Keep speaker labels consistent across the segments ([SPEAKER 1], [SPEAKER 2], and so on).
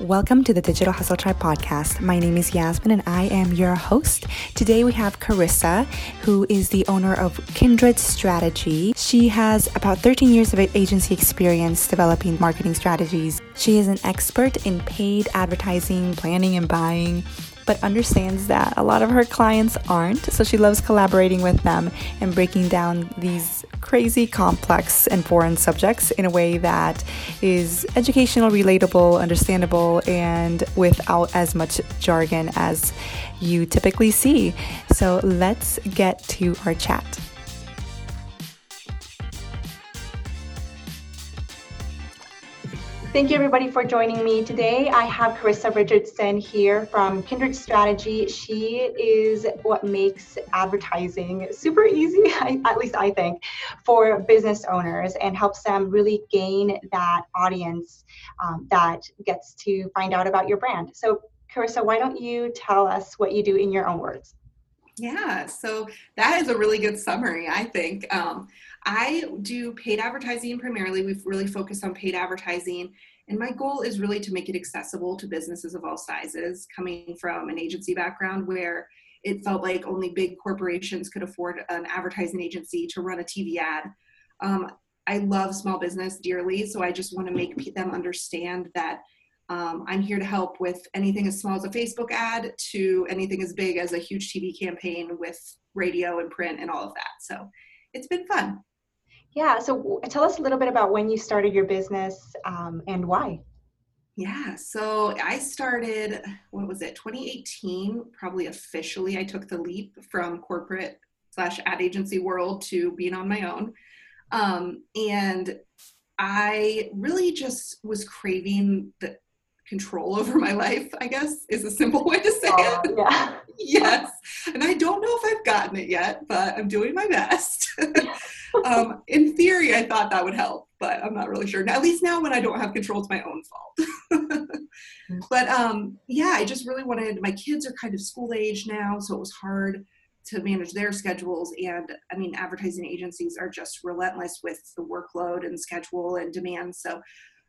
[SPEAKER 1] Welcome to the Digital Hustle Tribe podcast. My name is Yasmin and I am your host. Today we have Carissa, who is the owner of Kindred Strategy. She has about 13 years of agency experience developing marketing strategies. She is an expert in paid advertising, planning, and buying but understands that a lot of her clients aren't. So she loves collaborating with them and breaking down these crazy, complex, and foreign subjects in a way that is educational, relatable, understandable, and without as much jargon as you typically see. So let's get to our chat. Thank you, everybody, for joining me today. I have Carissa Richardson here from Kindred Strategy. She is what makes advertising super easy, at least I think, for business owners and helps them really gain that audience um, that gets to find out about your brand. So, Carissa, why don't you tell us what you do in your own words?
[SPEAKER 2] Yeah, so that is a really good summary, I think. Um, I do paid advertising primarily. We've really focused on paid advertising. And my goal is really to make it accessible to businesses of all sizes, coming from an agency background where it felt like only big corporations could afford an advertising agency to run a TV ad. Um, I love small business dearly, so I just want to make them understand that um, I'm here to help with anything as small as a Facebook ad to anything as big as a huge TV campaign with radio and print and all of that. So it's been fun.
[SPEAKER 1] Yeah, so tell us a little bit about when you started your business um, and why.
[SPEAKER 2] Yeah, so I started, what was it, 2018, probably officially. I took the leap from corporate slash ad agency world to being on my own. Um, and I really just was craving the control over my life, I guess is a simple way to say uh, it. Yeah. yes. And I don't know if I've gotten it yet, but I'm doing my best. um, in theory, I thought that would help, but I'm not really sure. Now, at least now when I don't have control, it's my own fault. Mm. but um, yeah, I just really wanted, my kids are kind of school age now, so it was hard to manage their schedules. And I mean, advertising agencies are just relentless with the workload and schedule and demand. So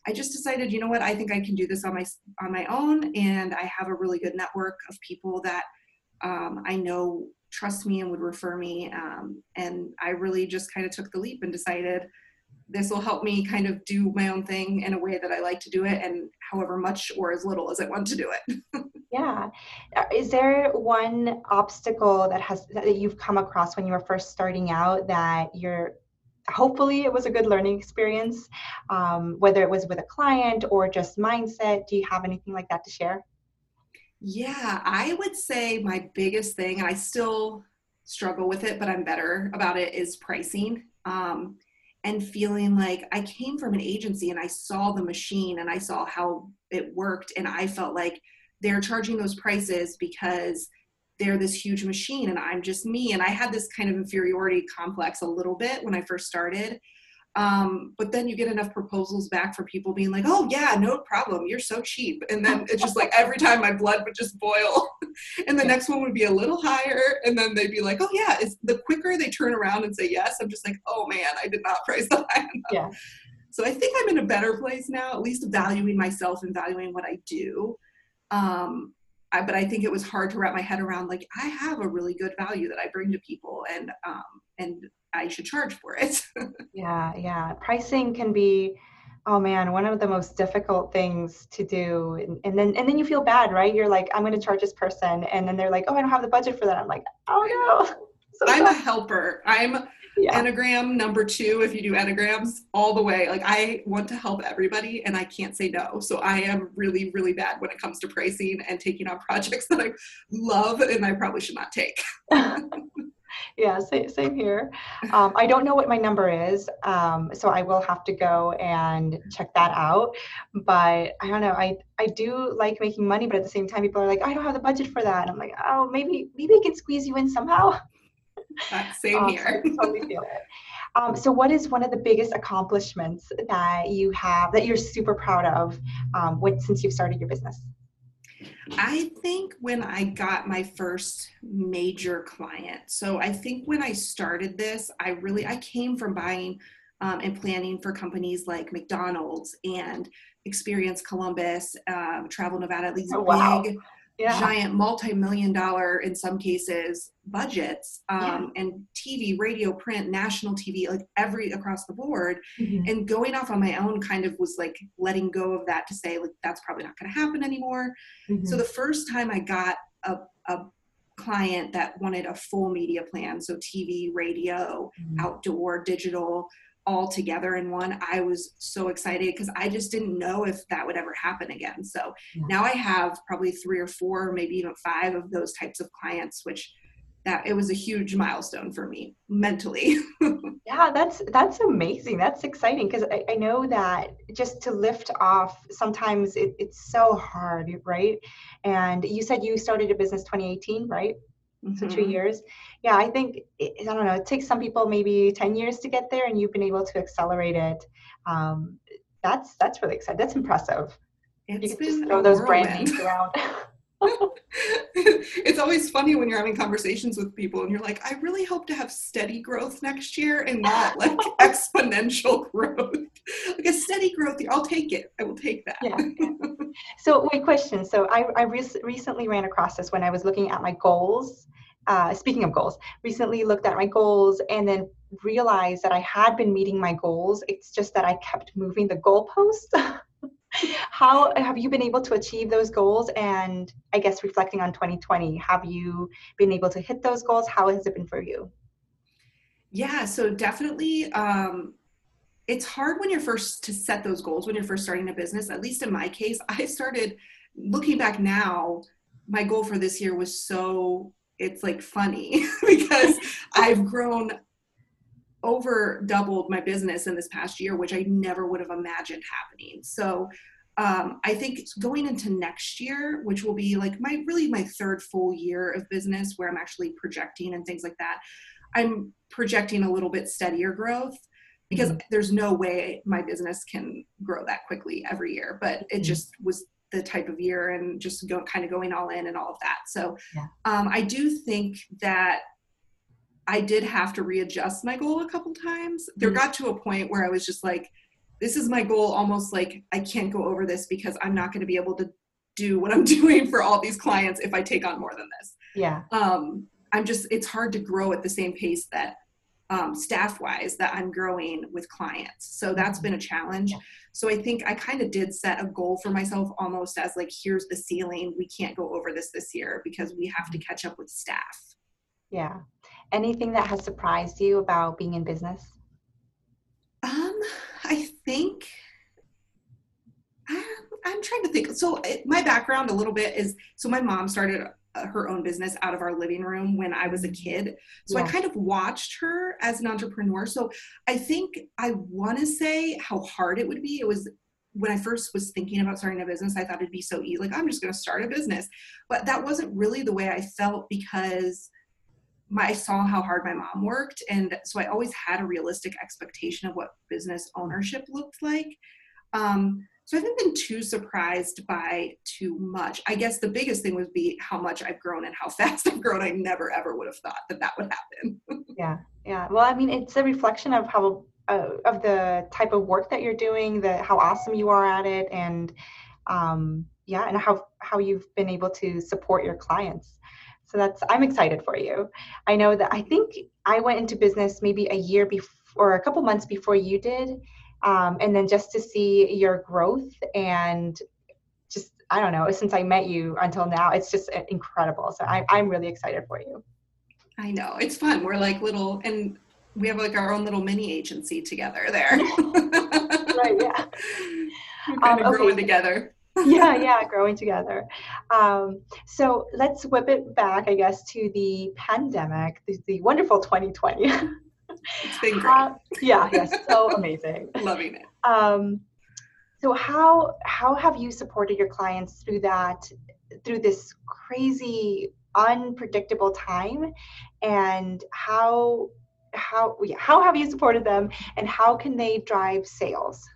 [SPEAKER 2] I just decided, you know what, I think I can do this on my on my own, and I have a really good network of people that um, I know trust me and would refer me. Um, and I really just kind of took the leap and decided this will help me kind of do my own thing in a way that I like to do it, and however much or as little as I want to do it.
[SPEAKER 1] yeah, uh, is there one obstacle that has that you've come across when you were first starting out that you're hopefully it was a good learning experience, um, whether it was with a client or just mindset. Do you have anything like that to share?
[SPEAKER 2] Yeah, I would say my biggest thing, and I still struggle with it, but I'm better about it, is pricing. Um, and feeling like I came from an agency and I saw the machine and I saw how it worked, and I felt like they're charging those prices because they're this huge machine and I'm just me. And I had this kind of inferiority complex a little bit when I first started. Um, but then you get enough proposals back for people being like, oh, yeah, no problem. You're so cheap. And then it's just like every time my blood would just boil. and the next one would be a little higher. And then they'd be like, oh, yeah, it's the quicker they turn around and say yes, I'm just like, oh man, I did not price that high enough. Yeah. So I think I'm in a better place now, at least valuing myself and valuing what I do. Um, I, but I think it was hard to wrap my head around. Like I have a really good value that I bring to people, and um, and I should charge for it.
[SPEAKER 1] yeah, yeah. Pricing can be, oh man, one of the most difficult things to do, and, and then and then you feel bad, right? You're like, I'm going to charge this person, and then they're like, oh, I don't have the budget for that. I'm like, oh no.
[SPEAKER 2] So I'm a helper. I'm yeah. Enneagram number two, if you do Enneagrams, all the way. Like I want to help everybody and I can't say no. So I am really, really bad when it comes to pricing and taking on projects that I love and I probably should not take.
[SPEAKER 1] yeah, same, same here. Um, I don't know what my number is, um, so I will have to go and check that out. But I don't know. I I do like making money, but at the same time, people are like, I don't have the budget for that. And I'm like, oh, maybe maybe I can squeeze you in somehow.
[SPEAKER 2] Same um, here. totally
[SPEAKER 1] feel it. Um, so, what is one of the biggest accomplishments that you have that you're super proud of um, when, since you've started your business?
[SPEAKER 2] I think when I got my first major client. So, I think when I started this, I really I came from buying um, and planning for companies like McDonald's and Experience Columbus, um, Travel Nevada, these oh, wow. big, yeah. giant, multi-million dollar, in some cases, budgets, um, yeah. and TV, radio, print, national TV, like every across the board. Mm-hmm. And going off on my own kind of was like letting go of that to say like that's probably not going to happen anymore. Mm-hmm. So the first time I got a, a client that wanted a full media plan, so TV, radio, mm-hmm. outdoor, digital all together in one, I was so excited because I just didn't know if that would ever happen again. So yeah. now I have probably three or four, maybe even five of those types of clients, which that it was a huge milestone for me mentally.
[SPEAKER 1] yeah, that's that's amazing. That's exciting because I, I, know that just to lift off, sometimes it, it's so hard, right? And you said you started a business 2018, right? Mm-hmm. So two mm-hmm. years. Yeah, I think it, I don't know. It takes some people maybe 10 years to get there, and you've been able to accelerate it. Um, that's that's really exciting. That's impressive.
[SPEAKER 2] It's you can just throw those brand names around. it's always funny when you're having conversations with people and you're like, I really hope to have steady growth next year and not like exponential growth. like a steady growth, I'll take it. I will take that.
[SPEAKER 1] Yeah. so, wait, question. So, I, I re- recently ran across this when I was looking at my goals. Uh, speaking of goals, recently looked at my goals and then realized that I had been meeting my goals. It's just that I kept moving the goalposts. How have you been able to achieve those goals? And i guess reflecting on 2020 have you been able to hit those goals? How has it been for you?
[SPEAKER 2] Yeah so definitely um, it's hard when you're first to set those goals when you're first starting a business. At least in my case i started looking back now my goal for this year was so it's like funny because i've grown over doubled my business in this past year, which I never would have imagined happening. So um, I think going into next year, which will be like my really my third full year of business where I'm actually projecting and things like that, I'm projecting a little bit steadier growth because mm-hmm. there's no way my business can grow that quickly every year. But it mm-hmm. just was the type of year and just go kind of going all in and all of that. So yeah. um, I do think that I did have to readjust my goal a couple times. There mm-hmm. got to a point where I was just like, this is my goal, almost like I can't go over this because I'm not going to be able to do what I'm doing for all these clients if I take on more than this.
[SPEAKER 1] Yeah.
[SPEAKER 2] Um, I'm just, it's hard to grow at the same pace that um, staff wise that I'm growing with clients. So that's been a challenge. So I think I kind of did set a goal for myself almost as like, here's the ceiling. We can't go over this this year because we have to catch up with staff.
[SPEAKER 1] Yeah. Anything that has surprised you about being in business?
[SPEAKER 2] Um, I think I'm, I'm trying to think. So it, my background a little bit is so my mom started uh, her own business out of our living room when I was a kid. So yeah. I kind of watched her as an entrepreneur. So I think I want to say how hard it would be. It was when I first was thinking about starting a business, I thought it'd be so easy. Like, I'm just going to start a business. But that wasn't really the way I felt because my, I saw how hard my mom worked. And so I always had a realistic expectation of what business ownership looked like. Um, so I haven't been too surprised by too much. I guess the biggest thing would be how much I've grown and how fast I've grown. I never ever would have thought that that would happen.
[SPEAKER 1] yeah, yeah. Well, I mean, it's a reflection of how uh, of the type of work that you're doing, the how awesome you are at it, and um, yeah, and how how you've been able to support your clients so that's i'm excited for you. I know that i think i went into business maybe a year before or a couple months before you did um, and then just to see your growth and just i don't know since i met you until now it's just incredible. So I, i'm really excited for you.
[SPEAKER 2] I know. It's fun. We're like little and we have like our own little mini agency together there.
[SPEAKER 1] Right yeah.
[SPEAKER 2] We're kind um, of okay. growing together.
[SPEAKER 1] Yeah, yeah, growing together. Um, so let's whip it back, I guess, to the pandemic, the, the wonderful 2020.
[SPEAKER 2] it's been great. Uh,
[SPEAKER 1] yeah, yes, so amazing.
[SPEAKER 2] Loving it.
[SPEAKER 1] Um, so how how have you supported your clients through that through this crazy unpredictable time and how how how have you supported them and how can they drive sales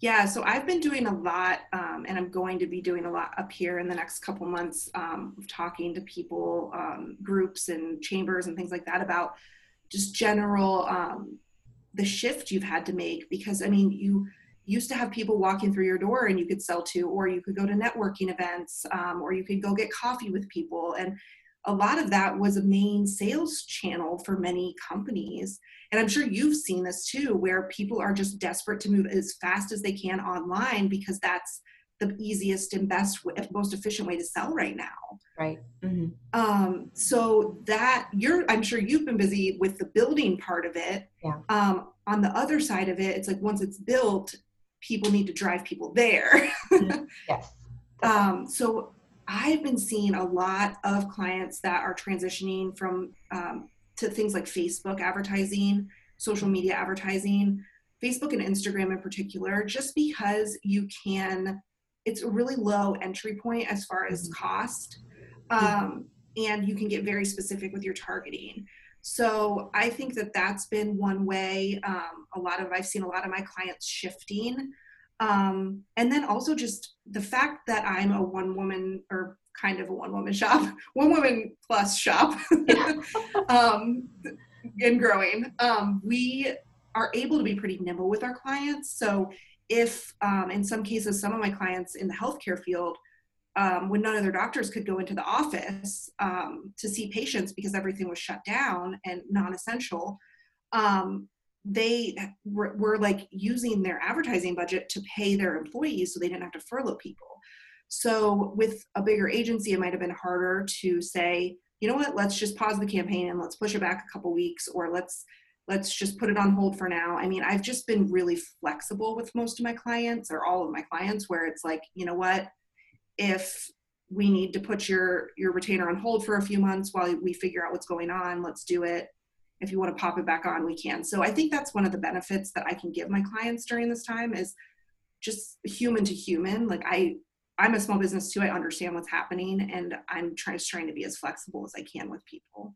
[SPEAKER 2] yeah, so I've been doing a lot, um, and I'm going to be doing a lot up here in the next couple months, um, talking to people, um, groups, and chambers, and things like that about just general um, the shift you've had to make because i mean you used to have people walking through your door and you could sell to or you could go to networking events um, or you could go get coffee with people. And a lot of that was a main sales channel for many companies. And i'm sure you've seen this too where people are just desperate to move as fast as they can online because that's the easiest and best most efficient way to sell right now.
[SPEAKER 1] Right. Mm-hmm.
[SPEAKER 2] um, so that you're i'm sure you've been busy with the building part of it.
[SPEAKER 1] Yeah.
[SPEAKER 2] um, on the other side of it it's like once it's built people need to drive people there.
[SPEAKER 1] Yes.
[SPEAKER 2] Um, so i've been seeing a lot of clients that are transitioning from um, to things like facebook advertising social media advertising facebook and instagram in particular just because you can it's a really low entry point as far as mm-hmm. cost um, and you can get very specific with your targeting so i think that that's been one way um, a lot of i've seen a lot of my clients shifting um, and then also just the fact that i'm a one woman or kind of a one woman shop one woman plus shop um, and growing. Um, we are able to be pretty nimble with our clients. So if um, in some cases some of my clients in the healthcare field um, when none of their doctors could go into the office um, to see patients because everything was shut down and non-essential um, they were, were, like using their advertising budget to pay their employees so they didn't have to furlough people so with a bigger agency it might have been harder to say you know what let's just pause the campaign and let's push it back a couple weeks or let's let's just put it on hold for now. I mean, I've just been really flexible with most of my clients or all of my clients where it's like, you know what, if we need to put your your retainer on hold for a few months while we figure out what's going on, let's do it. If you want to pop it back on, we can. So I think that's one of the benefits that I can give my clients during this time is just human to human. Like I I'm a small business too. I understand what's happening and I'm trying trying to be as flexible as I can with people.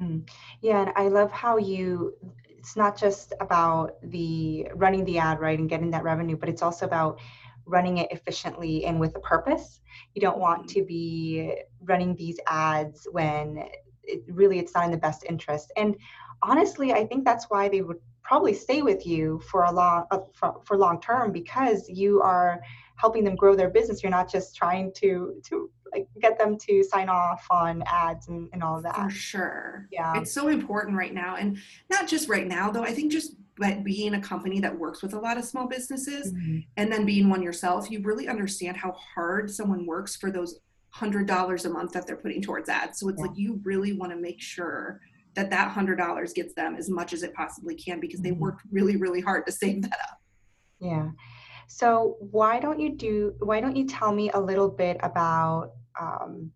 [SPEAKER 1] Mm. Yeah, and I love how you it's not just about the running the ad right and getting that revenue, but it's also about running it efficiently and with a purpose. You don't want mm-hmm. to be running these ads when it, really it's not in the best interest. And honestly, I think that's why they would probably stay with you for a long uh, for, for long term because you are helping them grow their business. You're not just trying to to like get them to sign off on ads and, and all that.
[SPEAKER 2] For sure.
[SPEAKER 1] Yeah.
[SPEAKER 2] It's so important right now. And not just right now though, I think just but being a company that works with a lot of small businesses mm-hmm. and then being one yourself, you really understand how hard someone works for those hundred dollars a month that they're putting towards ads. So it's yeah. like you really want to make sure that that hundred dollars gets them as much as it possibly can because they mm-hmm. worked really, really hard to save that up.
[SPEAKER 1] Yeah. So why don't you do? Why don't you tell me a little bit about um,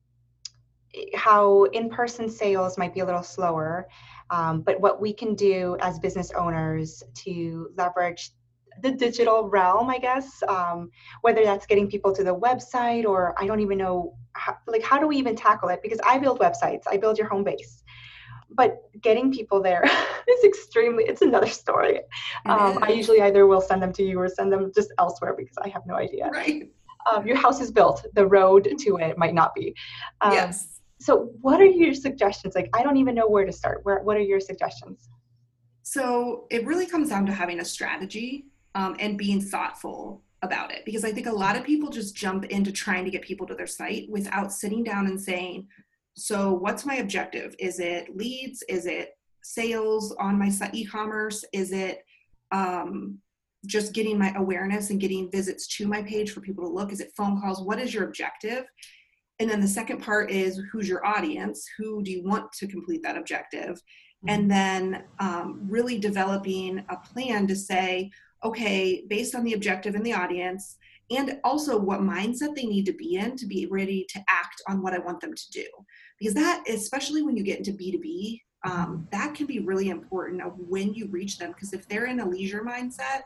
[SPEAKER 1] how in-person sales might be a little slower, um, but what we can do as business owners to leverage the digital realm, I guess, um, whether that's getting people to the website or I don't even know, how, like, how do we even tackle it? Because I build websites, I build your home base. But getting people there is extremely it's another story. Um, i usually either will send them to you or send them just elsewhere because i have no idea.
[SPEAKER 2] Right.
[SPEAKER 1] Um, your house is built. The road to it might not be.
[SPEAKER 2] Um, yes.
[SPEAKER 1] so what are your suggestions? Like i don't even know where to start. Where what are your suggestions?
[SPEAKER 2] So it really comes down to having a strategy um, and being thoughtful about it because i think a lot of people just jump into trying to get people to their site without sitting down and saying so what's my objective? Is it leads? Is it sales on my site, e-commerce? Is it um, just getting my awareness and getting visits to my page for people to look? Is it phone calls? What is your objective? And then the second part is who's your audience? Who do you want to complete that objective? Mm-hmm. And then um, really developing a plan to say, okay, based on the objective and the audience, and also what mindset they need to be in to be ready to act on what I want them to do. Because that, especially when you get into B2B, um, that can be really important of when you reach them. Because if they're in a leisure mindset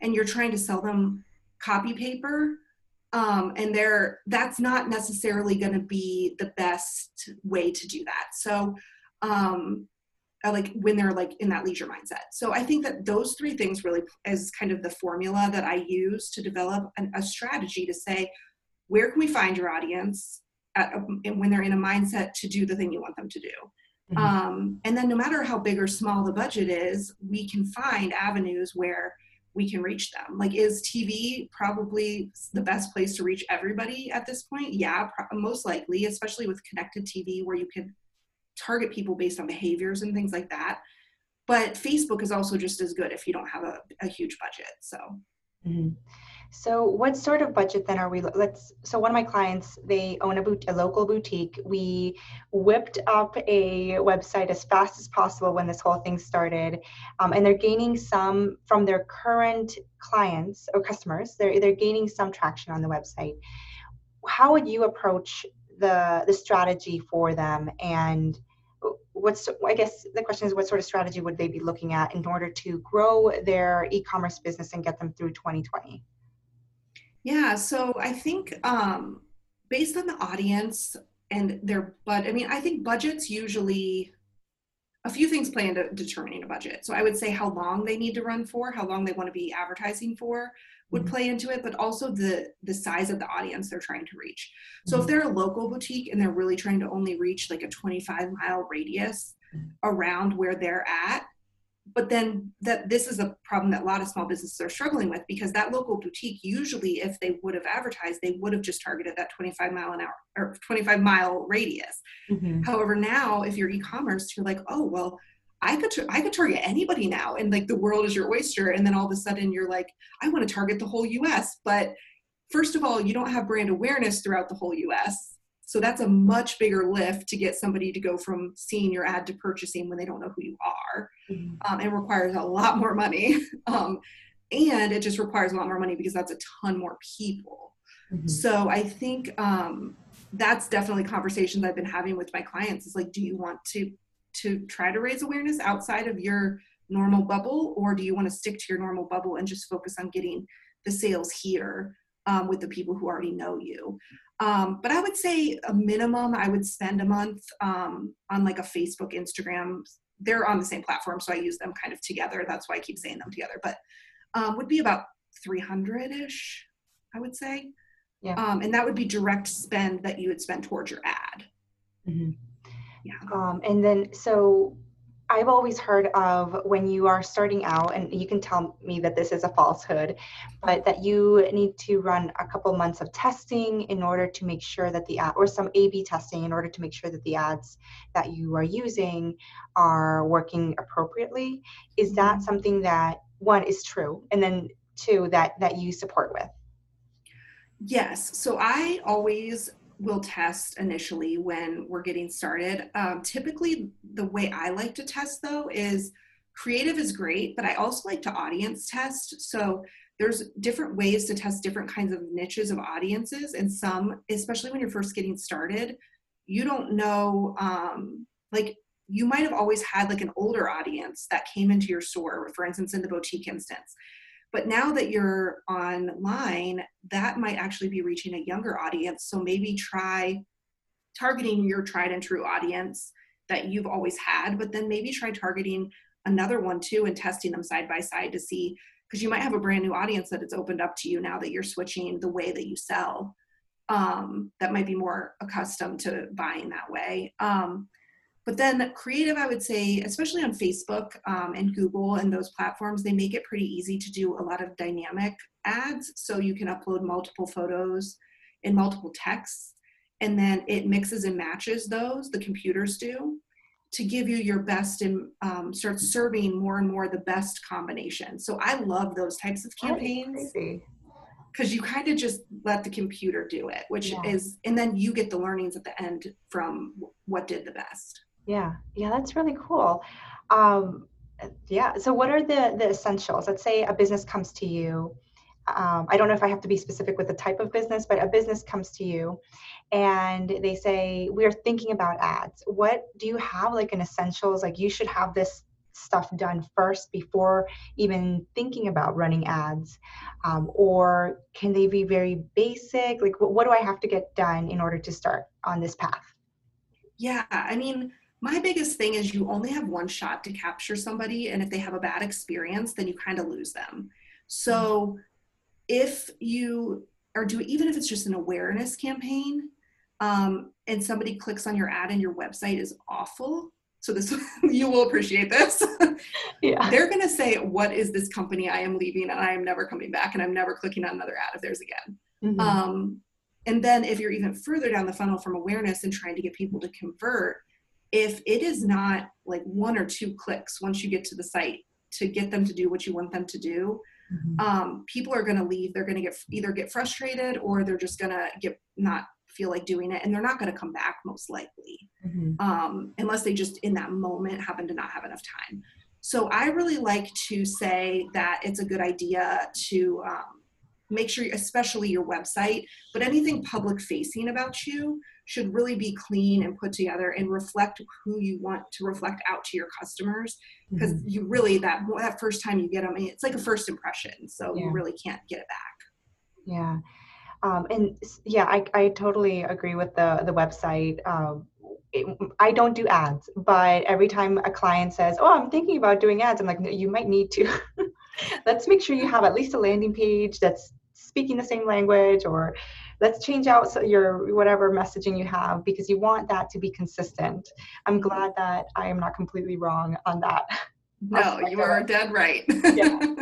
[SPEAKER 2] and you're trying to sell them copy paper, um, and they're that's not necessarily going to be the best way to do that. So um, like when they're like in that leisure mindset. So I think that those three things really is kind of the formula that I use to develop an, a strategy to say, where can we find your audience at, and when they're in a mindset to do the thing you want them to do? Mm-hmm. Um, and then no matter how big or small the budget is, we can find avenues where we can reach them. Like, is TV probably the best place to reach everybody at this point? Yeah, pro- most likely, especially with connected TV where you can target people based on behaviors and things like that. But Facebook is also just as good if you don't have a, a huge budget. So.
[SPEAKER 1] Mm-hmm. So, what sort of budget then are we? Let's. So, one of my clients, they own a, boot, a local boutique. We whipped up a website as fast as possible when this whole thing started, um, and they're gaining some from their current clients or customers. They're they're gaining some traction on the website. How would you approach the the strategy for them and what's i guess the question is what sort of strategy would they be looking at in order to grow their e-commerce business and get them through 2020
[SPEAKER 2] yeah, so I think um, based on the audience and their but I mean I think budgets usually a few things play into determining a budget. So I would say how long they need to run for, how long they want to be advertising for would mm-hmm. play into it, but also the the size of the audience they're trying to reach. So mm-hmm. if they're a local boutique and they're really trying to only reach like a 25 mile radius mm-hmm. around where they're at, but then that this is a problem that a lot of small businesses are struggling with because that local boutique usually if they would have advertised they would have just targeted that 25 mile an hour or 25 mile radius mm-hmm. however now if you're e-commerce you're like oh well I could I could target anybody now and like the world is your oyster and then all of a sudden you're like I want to target the whole US but first of all you don't have brand awareness throughout the whole US so that's a much bigger lift to get somebody to go from seeing your ad to purchasing when they don't know who you are. Mm-hmm. Um, it requires a lot more money. um, and it just requires a lot more money because that's a ton more people. Mm-hmm. So I think um, that's definitely conversations I've been having with my clients is like, do you want to to try to raise awareness outside of your normal bubble, or do you want to stick to your normal bubble and just focus on getting the sales here um, with the people who already know you? Um, but I would say a minimum I would spend a month um, on like a Facebook, Instagram. They're on the same platform, so I use them kind of together. That's why I keep saying them together. But um, would be about 300 ish, I would say. Yeah. Um, and that would be direct spend that you would spend towards your ad.
[SPEAKER 1] Mm-hmm. Yeah. Um, and then, so I've always heard of when you are starting out, and you can tell me that this is a falsehood, but that you need to run a couple months of testing in order to make sure that the ad, or some A/B testing in order to make sure that the ads that you are using are working appropriately. Is that mm-hmm. something that one is true, and then two that that you support with?
[SPEAKER 2] Yes. So I always will test initially when we're getting started. Um, typically, the way I like to test though is creative is great, but I also like to audience test. So there's different ways to test different kinds of niches of audiences, and some, especially when you're first getting started, you don't know. Um, like you might have always had like an older audience that came into your store, for instance, in the boutique instance but now that you're online, that might actually be reaching a younger audience. So maybe try targeting your tried and true audience that you've always had, but then maybe try targeting another one too and testing them side by side to see because you might have a brand new audience that it's opened up to you now that you're switching the way that you sell um, that might be more accustomed to buying that way um, but then creative, I would say, especially on Facebook um, and Google and those platforms, they make it pretty easy to do a lot of dynamic ads. So you can upload multiple photos and multiple texts, and then it mixes and matches those, the computers do, to give you your best and um, start serving more and more the best combination. So I love those types of campaigns because you kind of just let the computer do it, which yeah. is, and then you get the learnings at the end from what did the best.
[SPEAKER 1] Yeah, yeah, that's really cool. Um, yeah. So, what are the the essentials? Let's say a business comes to you. Um, I don't know if I have to be specific with the type of business, but a business comes to you and they say, We're thinking about ads. What do you have like an essentials? Like, you should have this stuff done first before even thinking about running ads? Um, or can they be very basic? Like, what, what do I have to get done in order to start on this path?
[SPEAKER 2] Yeah, I mean, my biggest thing is you only have one shot to capture somebody and if they have a bad experience then you kind of lose them so if you are doing even if it's just an awareness campaign um, and somebody clicks on your ad and your website is awful so this you will appreciate this.
[SPEAKER 1] yeah.
[SPEAKER 2] They're going to say, "What is this company? I am leaving, and I am never coming back, and I'm never clicking on another ad of theirs again." Mm-hmm. Um, and then if you're even further down the funnel from awareness and trying to get people to convert, if it is not like one or two clicks once you get to the site to get them to do what you want them to do, mm-hmm. um, people are going to leave. They're going to get either get frustrated or they're just going to get not feel like doing it and they're not going to come back most likely mm-hmm. um, unless they just in that moment happen to not have enough time so i really like to say that it's a good idea to um, make sure especially your website but anything public facing about you should really be clean and put together and reflect who you want to reflect out to your customers because mm-hmm. you really that that first time you get them it's like a first impression so yeah. you really can't get it back
[SPEAKER 1] yeah um, and yeah, I, I totally agree with the the website. Um, it, I don't do ads, but every time a client says, "Oh, I'm thinking about doing ads," I'm like, "You might need to. let's make sure you have at least a landing page that's speaking the same language, or let's change out your whatever messaging you have because you want that to be consistent." I'm glad that I am not completely wrong on that.
[SPEAKER 2] No, you are dead right.
[SPEAKER 1] yeah.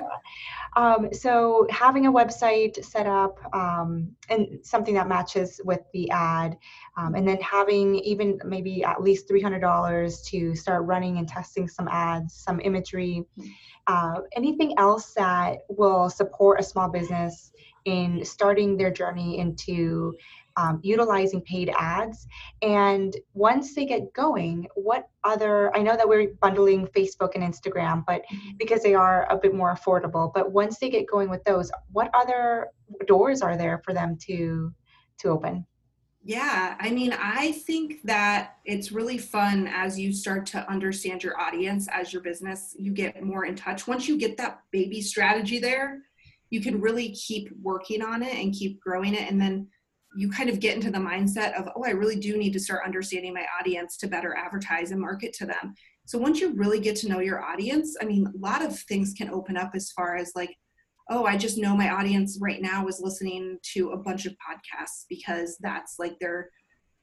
[SPEAKER 1] Um, so having a website set up um, and something that matches with the ad, um, and then having even maybe at least $300 to start running and testing some ads, some imagery, uh, anything else that will support a small business in starting their journey into um, utilizing paid ads. And once they get going, what other, I know that we're bundling Facebook and Instagram, but mm-hmm. because they are a bit more affordable, but once they get going with those, what other doors are there for them to, to open?
[SPEAKER 2] Yeah, I mean, I think that it's really fun as you start to understand your audience as your business, you get more in touch. Once you get that baby strategy there, you can really keep working on it and keep growing it. And then you kind of get into the mindset of, oh, I really do need to start understanding my audience to better advertise and market to them. So once you really get to know your audience, I mean, a lot of things can open up as far as like, oh, I just know my audience right now is listening to a bunch of podcasts because that's like they're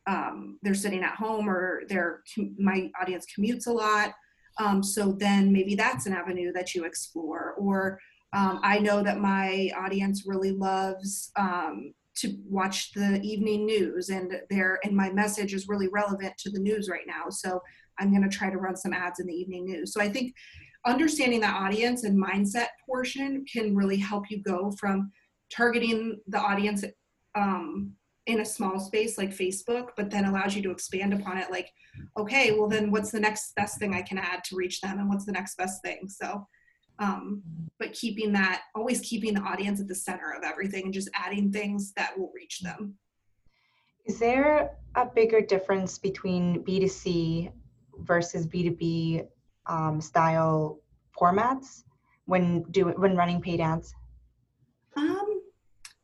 [SPEAKER 2] um, they're sitting at home or they're my audience commutes a lot. Um, so then maybe that's an avenue that you explore. Or um, I know that my audience really loves um, to watch the evening news and there and my message is really relevant to the news right now so i'm going to try to run some ads in the evening news. So i think understanding the audience and mindset portion can really help you go from targeting the audience um, in a small space like facebook but then allows you to expand upon it like okay well then what's the next best thing i can add to reach them and what's the next best thing? So um, but keeping that always keeping the audience at the center of everything and just adding things that will reach them.
[SPEAKER 1] Is there a bigger difference between b2c versus b2b um, style formats when do when running paid ads?
[SPEAKER 2] Um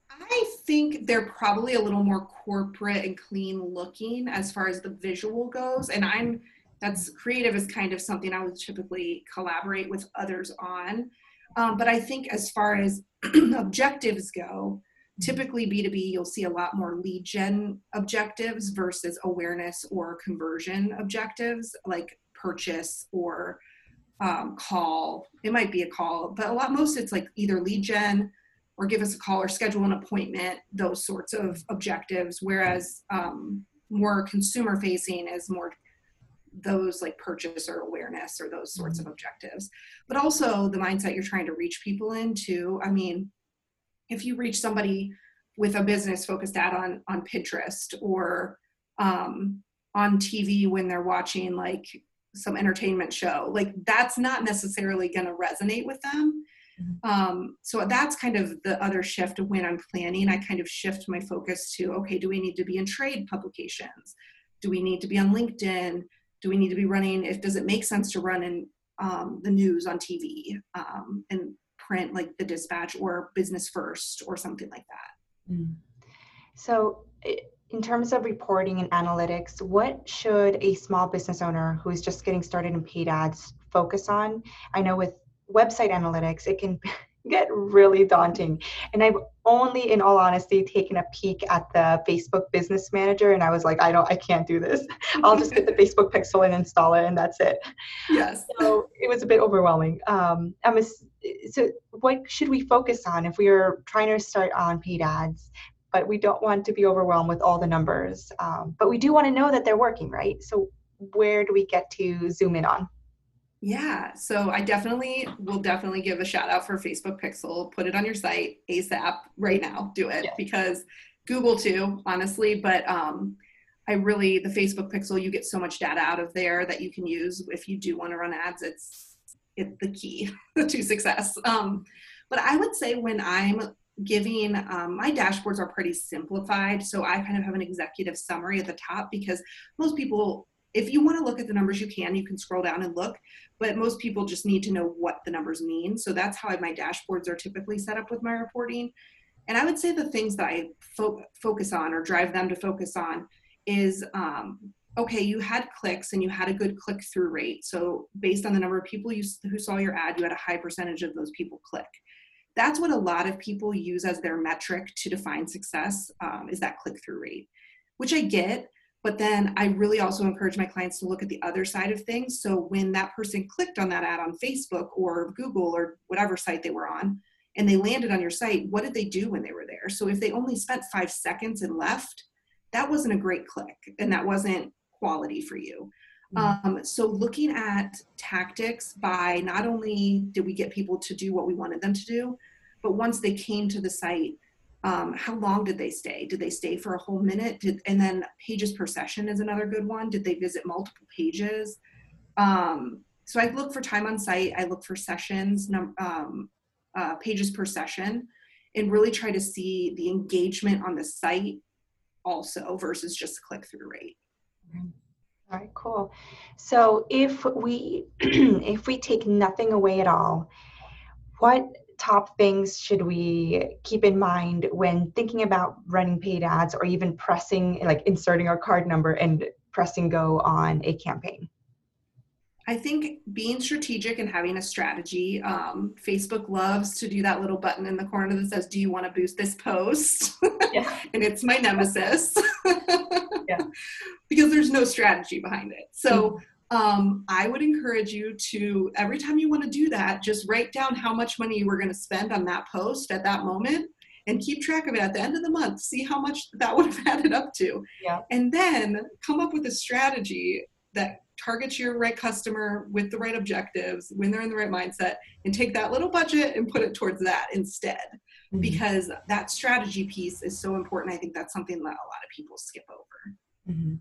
[SPEAKER 2] i think they're probably a little more corporate and clean looking as far as the visual goes and i'm that's creative is kind of something I would typically collaborate with others on. Um, but I think as far as objectives go, typically B2B, you'll see a lot more lead gen objectives versus awareness or conversion objectives like purchase or um, call. It might be a call, but a lot, most it's like either lead gen or give us a call or schedule an appointment, those sorts of objectives. Whereas um, more consumer facing is more those like purchaser awareness or those sorts of mm-hmm. objectives. But also the mindset you're trying to reach people into i mean if you reach somebody with a business focused ad on on pinterest or um, on tv when they're watching like some entertainment show like that's not necessarily going to resonate with them. Mm-hmm. um, so that's kind of the other shift when i'm planning. I kind of shift my focus to okay do we need to be in trade publications? Do we need to be on linkedin do we need to be running? If does it make sense to run in um, the news on tv um, and print like the dispatch or business first or something like that? Mm.
[SPEAKER 1] so in terms of reporting and analytics what should a small business owner who is just getting started in paid ads focus on? I know with website analytics it can get really daunting and i've only in all honesty taken a peek at the Facebook business manager and I was like, I don't I can't do this. I'll just get the Facebook pixel and install it and that's it.
[SPEAKER 2] Yes.
[SPEAKER 1] So it was a bit overwhelming. Um, I'm a, so what should we focus on if we are trying to start on paid ads, but we don't want to be overwhelmed with all the numbers, um, but we do want to know that they're working, right? So where do we get to zoom in on?
[SPEAKER 2] Yeah, so I definitely will definitely give a shout out for Facebook Pixel. Put it on your site ASAP right now. Do it yeah. because Google too, honestly. But um, I really the Facebook Pixel, you get so much data out of there that you can use if you do want to run ads. It's it's the key to success. Um, but I would say when I'm giving um, my dashboards are pretty simplified, so I kind of have an executive summary at the top because most people if you want to look at the numbers you can you can scroll down and look but most people just need to know what the numbers mean. So that's how my dashboards are typically set up with my reporting. And i would say the things that i fo- focus on or drive them to focus on is um, okay you had clicks and you had a good click through rate. So based on the number of people you, who saw your ad you had a high percentage of those people click. That's what a lot of people use as their metric to define success um, is that click through rate which i get but then I really also encourage my clients to look at the other side of things. So when that person clicked on that ad on Facebook or Google or whatever site they were on, and they landed on your site, what did they do when they were there? So if they only spent five seconds and left, that wasn't a great click and that wasn't quality for you. Mm-hmm. Um, so looking at tactics by not only did we get people to do what we wanted them to do, but once they came to the site, um, how long did they stay? Did they stay for a whole minute? Did, and then pages per session is another good one. Did they visit multiple pages? Um, so i look for time on site. I look for sessions num- um, uh, pages per session and really try to see the engagement on the site also versus just click through rate.
[SPEAKER 1] All right cool. So if we if we take nothing away at all what top things should we keep in mind when thinking about running paid ads or even pressing like inserting our card number and pressing go on a campaign
[SPEAKER 2] I think being strategic and having a strategy. Um, Facebook loves to do that little button in the corner that says, "Do you want to boost this post?" Yeah. and it's my nemesis. yeah. Because there's no strategy behind it. So mm-hmm um, I would encourage you to, every time you want to do that, just write down how much money you were going to spend on that post at that moment and keep track of it at the end of the month. See how much that would have added up to. Yeah. And then come up with a strategy that targets your right customer with the right objectives when they're in the right mindset and take that little budget and put it towards that instead. Mm-hmm. Because that strategy piece is so important. I think that's something that a lot of people skip over.
[SPEAKER 1] Mm-hmm.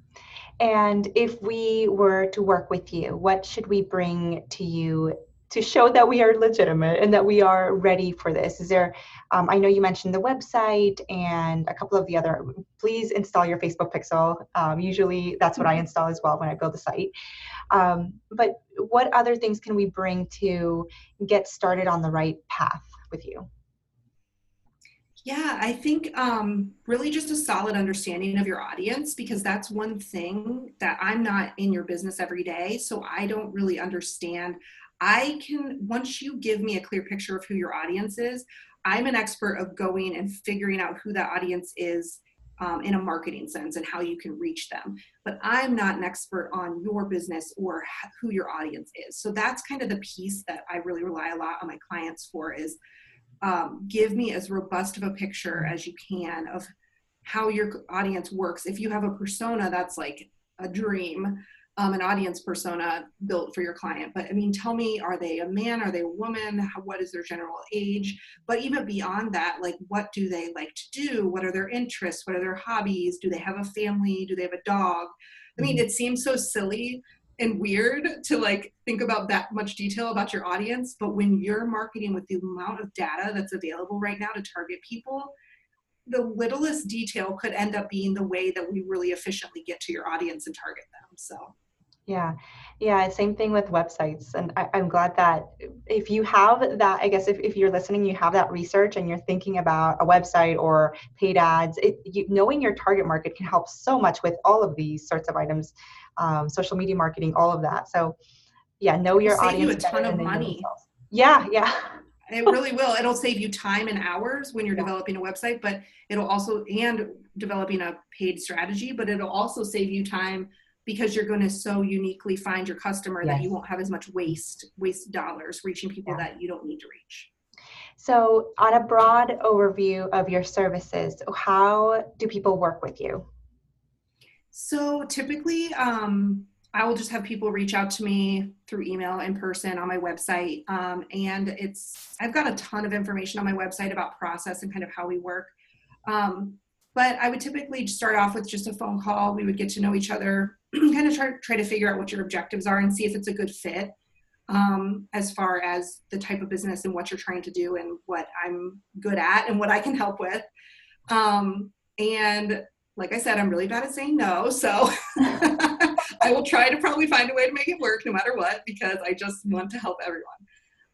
[SPEAKER 1] And if we were to work with you, what should we bring to you to show that we are legitimate and that we are ready for this? Is there, um, I know you mentioned the website and a couple of the other, please install your Facebook pixel. Um, usually that's what I mm-hmm. install as well when I build the site. Um, but what other things can we bring to get started on the right path with you?
[SPEAKER 2] Yeah, I think um, really just a solid understanding of your audience because that's one thing that I'm not in your business every day. So I don't really understand. I can, once you give me a clear picture of who your audience is, I'm an expert of going and figuring out who that audience is um, in a marketing sense and how you can reach them. But I'm not an expert on your business or who your audience is. So that's kind of the piece that I really rely a lot on my clients for is um, give me as robust of a picture as you can of how your audience works. If you have a persona that's like a dream, um, an audience persona built for your client. But I mean, tell me, are they a man? Are they a woman? How, what is their general age? But even beyond that, like, what do they like to do? What are their interests? What are their hobbies? Do they have a family? Do they have a dog? I mean, mm-hmm. it seems so silly and weird to like think about that much detail about your audience but when you're marketing with the amount of data that's available right now to target people the littlest detail could end up being the way that we really efficiently get to your audience and target them so.
[SPEAKER 1] Yeah. Yeah same thing with websites and I, am glad that if you have that i guess if, if you're listening you have that research and you're thinking about a website or paid ads it, you, knowing your target market can help so much with all of these sorts of items um, social media marketing, all of that. So yeah, know your audience.
[SPEAKER 2] Save You a ton of money.
[SPEAKER 1] Yeah, yeah.
[SPEAKER 2] it really will. It'll save you time and hours when you're yeah. developing a website, but it'll also and developing a paid strategy, but it'll also save you time because you're going to so uniquely find your customer yes. that you won't have as much waste waste dollars reaching people yeah. that you don't need to reach.
[SPEAKER 1] So, on a broad overview of your services, how do people work with you?
[SPEAKER 2] So, typically, um, I will just have people reach out to me through email in person on my website. Um, and it's, I've got a ton of information on my website about process and kind of how we work. Um, but I would typically start off with just a phone call. We would get to know each other, kind of try, try to figure out what your objectives are and see if it's a good fit um, as far as the type of business and what you're trying to do and what I'm good at and what I can help with. Um, and like I said, I'm really bad at saying no. So I will try to probably find a way to make it work no matter what because I just want to help everyone.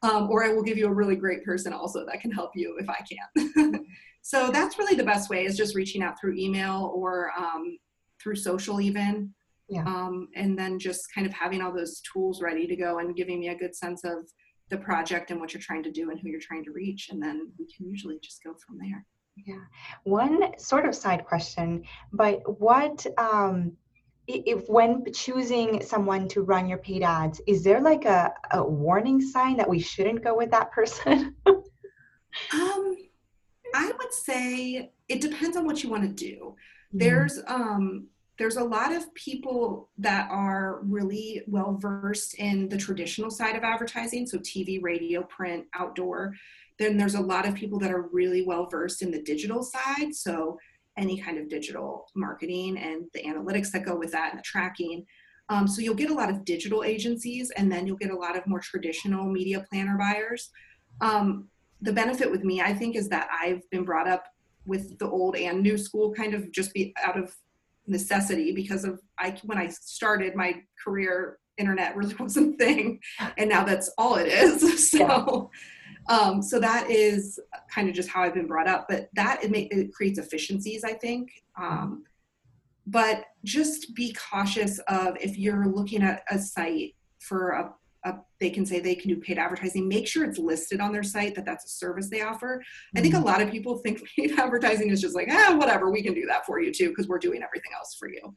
[SPEAKER 2] Um, or I will give you a really great person also that can help you if I can. so that's really the best way is just reaching out through email or um, through social even. Yeah. Um, and then just kind of having all those tools ready to go and giving me a good sense of the project and what you're trying to do and who you're trying to reach. And then we can usually just go from there.
[SPEAKER 1] Yeah. One sort of side question, but what um, if when choosing someone to run your paid ads, is there like a, a warning sign that we shouldn't go with that person?
[SPEAKER 2] um, I would say it depends on what you want to do. Mm-hmm. There's um there's a lot of people that are really well versed in the traditional side of advertising, so TV, radio, print, outdoor. Then there's a lot of people that are really well versed in the digital side, so any kind of digital marketing and the analytics that go with that and the tracking. Um, so you'll get a lot of digital agencies and then you'll get a lot of more traditional media planner buyers. Um, the benefit with me, I think, is that I've been brought up with the old and new school kind of just be out of necessity because of I when I started my career, internet really wasn't a thing, and now that's all it is. So. Um, so that is kind of just how I've been brought up. But that it, may, it creates efficiencies, I think. Um, but just be cautious of if you're looking at a site for a, they can say they can do paid advertising. Make sure it's listed on their site that that's a service they offer. I think a mm-hmm. lot of people think paid advertising is just like, ah, whatever, we can do that for you too because we're doing everything else for you.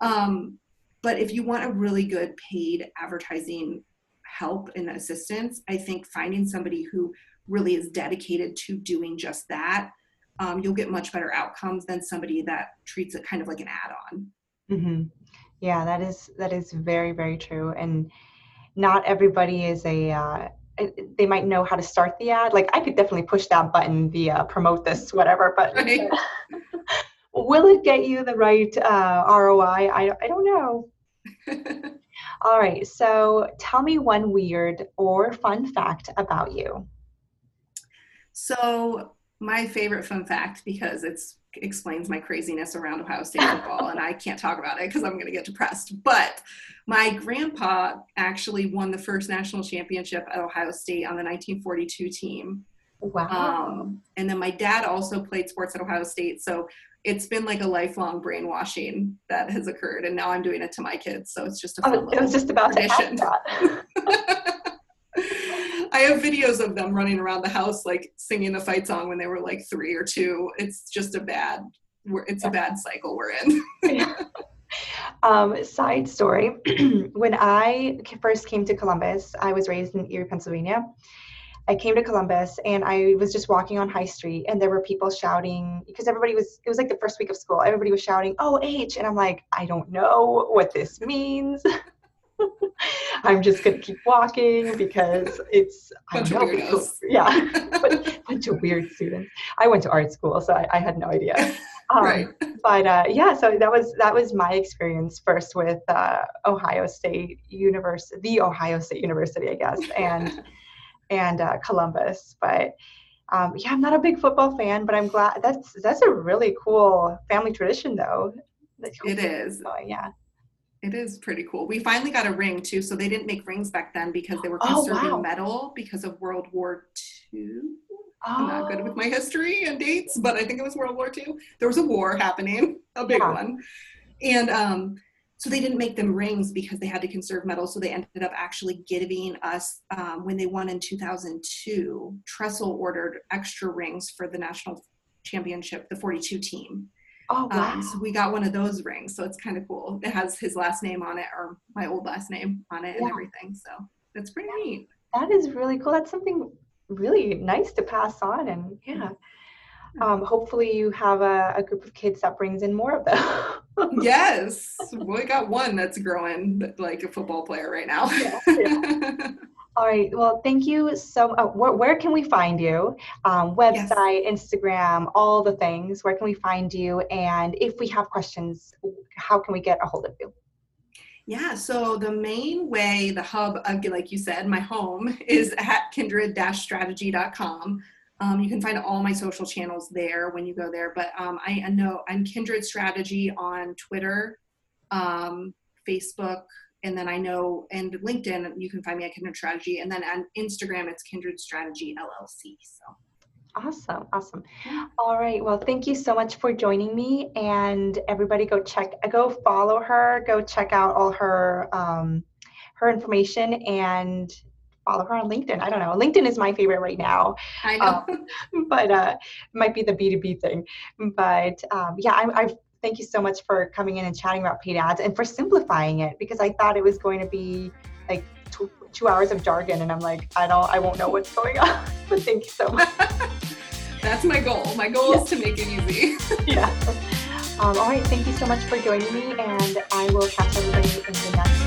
[SPEAKER 2] Um, but if you want a really good paid advertising help and assistance, I think finding somebody who really is dedicated to doing just that, um, you'll get much better outcomes than somebody that treats it kind of like an add-on.
[SPEAKER 1] Mm-hmm. Yeah, that is that is very very true, and not everybody is a. Uh, they might know how to start the ad. Like I could definitely push that button via promote this whatever, but right. will it get you the right uh, ROI? I I don't know. All right, so tell me one weird or fun fact about you.
[SPEAKER 2] So, my favorite fun fact, because it explains my craziness around Ohio State football, and I can't talk about it because I'm going to get depressed. But my grandpa actually won the first national championship at Ohio State on the 1942 team. Wow. Um, and then my dad also played sports at Ohio State. So it's been like a lifelong brainwashing that has occurred and now i'm doing it to my kids so it's just a
[SPEAKER 1] oh, it was just about tradition. to that.
[SPEAKER 2] i have videos of them running around the house like singing the fight song when they were like three or two it's just a bad it's a bad cycle we're in
[SPEAKER 1] yeah. um, side story when i first came to columbus i was raised in erie pennsylvania I came to Columbus and I was just walking on High Street and there were people shouting because everybody was, it was like the first week of school. Everybody was shouting, oh, H. And I'm like, I don't know what this means. I'm just going to keep walking because it's,
[SPEAKER 2] I know, people,
[SPEAKER 1] yeah, but bunch of weird students. I went to art school, so I, I had no idea. Um, right. But uh, yeah, so that was that was my experience first with uh, Ohio State University, the Ohio State University, I guess, and and uh, Columbus. But um, yeah, I'm not a big football fan, but I'm glad that's that's a really cool family tradition, though.
[SPEAKER 2] It is.
[SPEAKER 1] Oh, yeah.
[SPEAKER 2] It is pretty cool. We finally got a ring too, so they didn't make rings back then because they were conserving oh, wow. metal because of World War II. Oh. I'm not good with my oh. history and dates, but I think it was World War II. There was a war happening, a big yeah. one, and um, so they didn't make them rings because they had to conserve metal. So they ended up actually giving us, um, when they won in 2002, Tressel ordered extra rings for the national championship, the 42 team.
[SPEAKER 1] Oh, wow.
[SPEAKER 2] Um, so we got one of those rings. So it's kind of cool. It has his last name on it or my old last name on it and everything. So that's pretty neat.
[SPEAKER 1] That is really cool. That's something really nice to pass on. And yeah, um, hopefully you have a, a group of kids that brings in more of them.
[SPEAKER 2] yes. We got one that's growing like a football player right now.
[SPEAKER 1] Yeah, All right. Well, thank you so. Uh, where, where can we find you? Um, website, Instagram, all the things. Where can we find you? And if we have questions, how can we get a hold of you?
[SPEAKER 2] Yeah, so the main way, the hub, uh, like you said, my home is at kindred-strategy.com. Um, you can find all my social channels there when you go there. But um, I know I'm Kindred Strategy on Twitter, um, Facebook, and then I know, and LinkedIn, you can find me at Kindred Strategy. And then on Instagram, it's Kindred Strategy LLC. So
[SPEAKER 1] Awesome. Awesome. All right. Well, thank you so much for joining me. And everybody go check, go follow her, go check out all her, um, her information and follow her on LinkedIn. I don't know. LinkedIn is my favorite right now.
[SPEAKER 2] I know.
[SPEAKER 1] but uh, it might be the B2B thing. But um, yeah, I, I thank you so much for coming in and chatting about paid ads and for simplifying it because I thought it was going to be like two, two hours of jargon and I'm like, I don't, I won't know what's going on. but thank you so much.
[SPEAKER 2] That's my goal. My goal is to make it easy.
[SPEAKER 1] yeah. Um, all right. Thank you so much for joining me and I will catch everybody in the next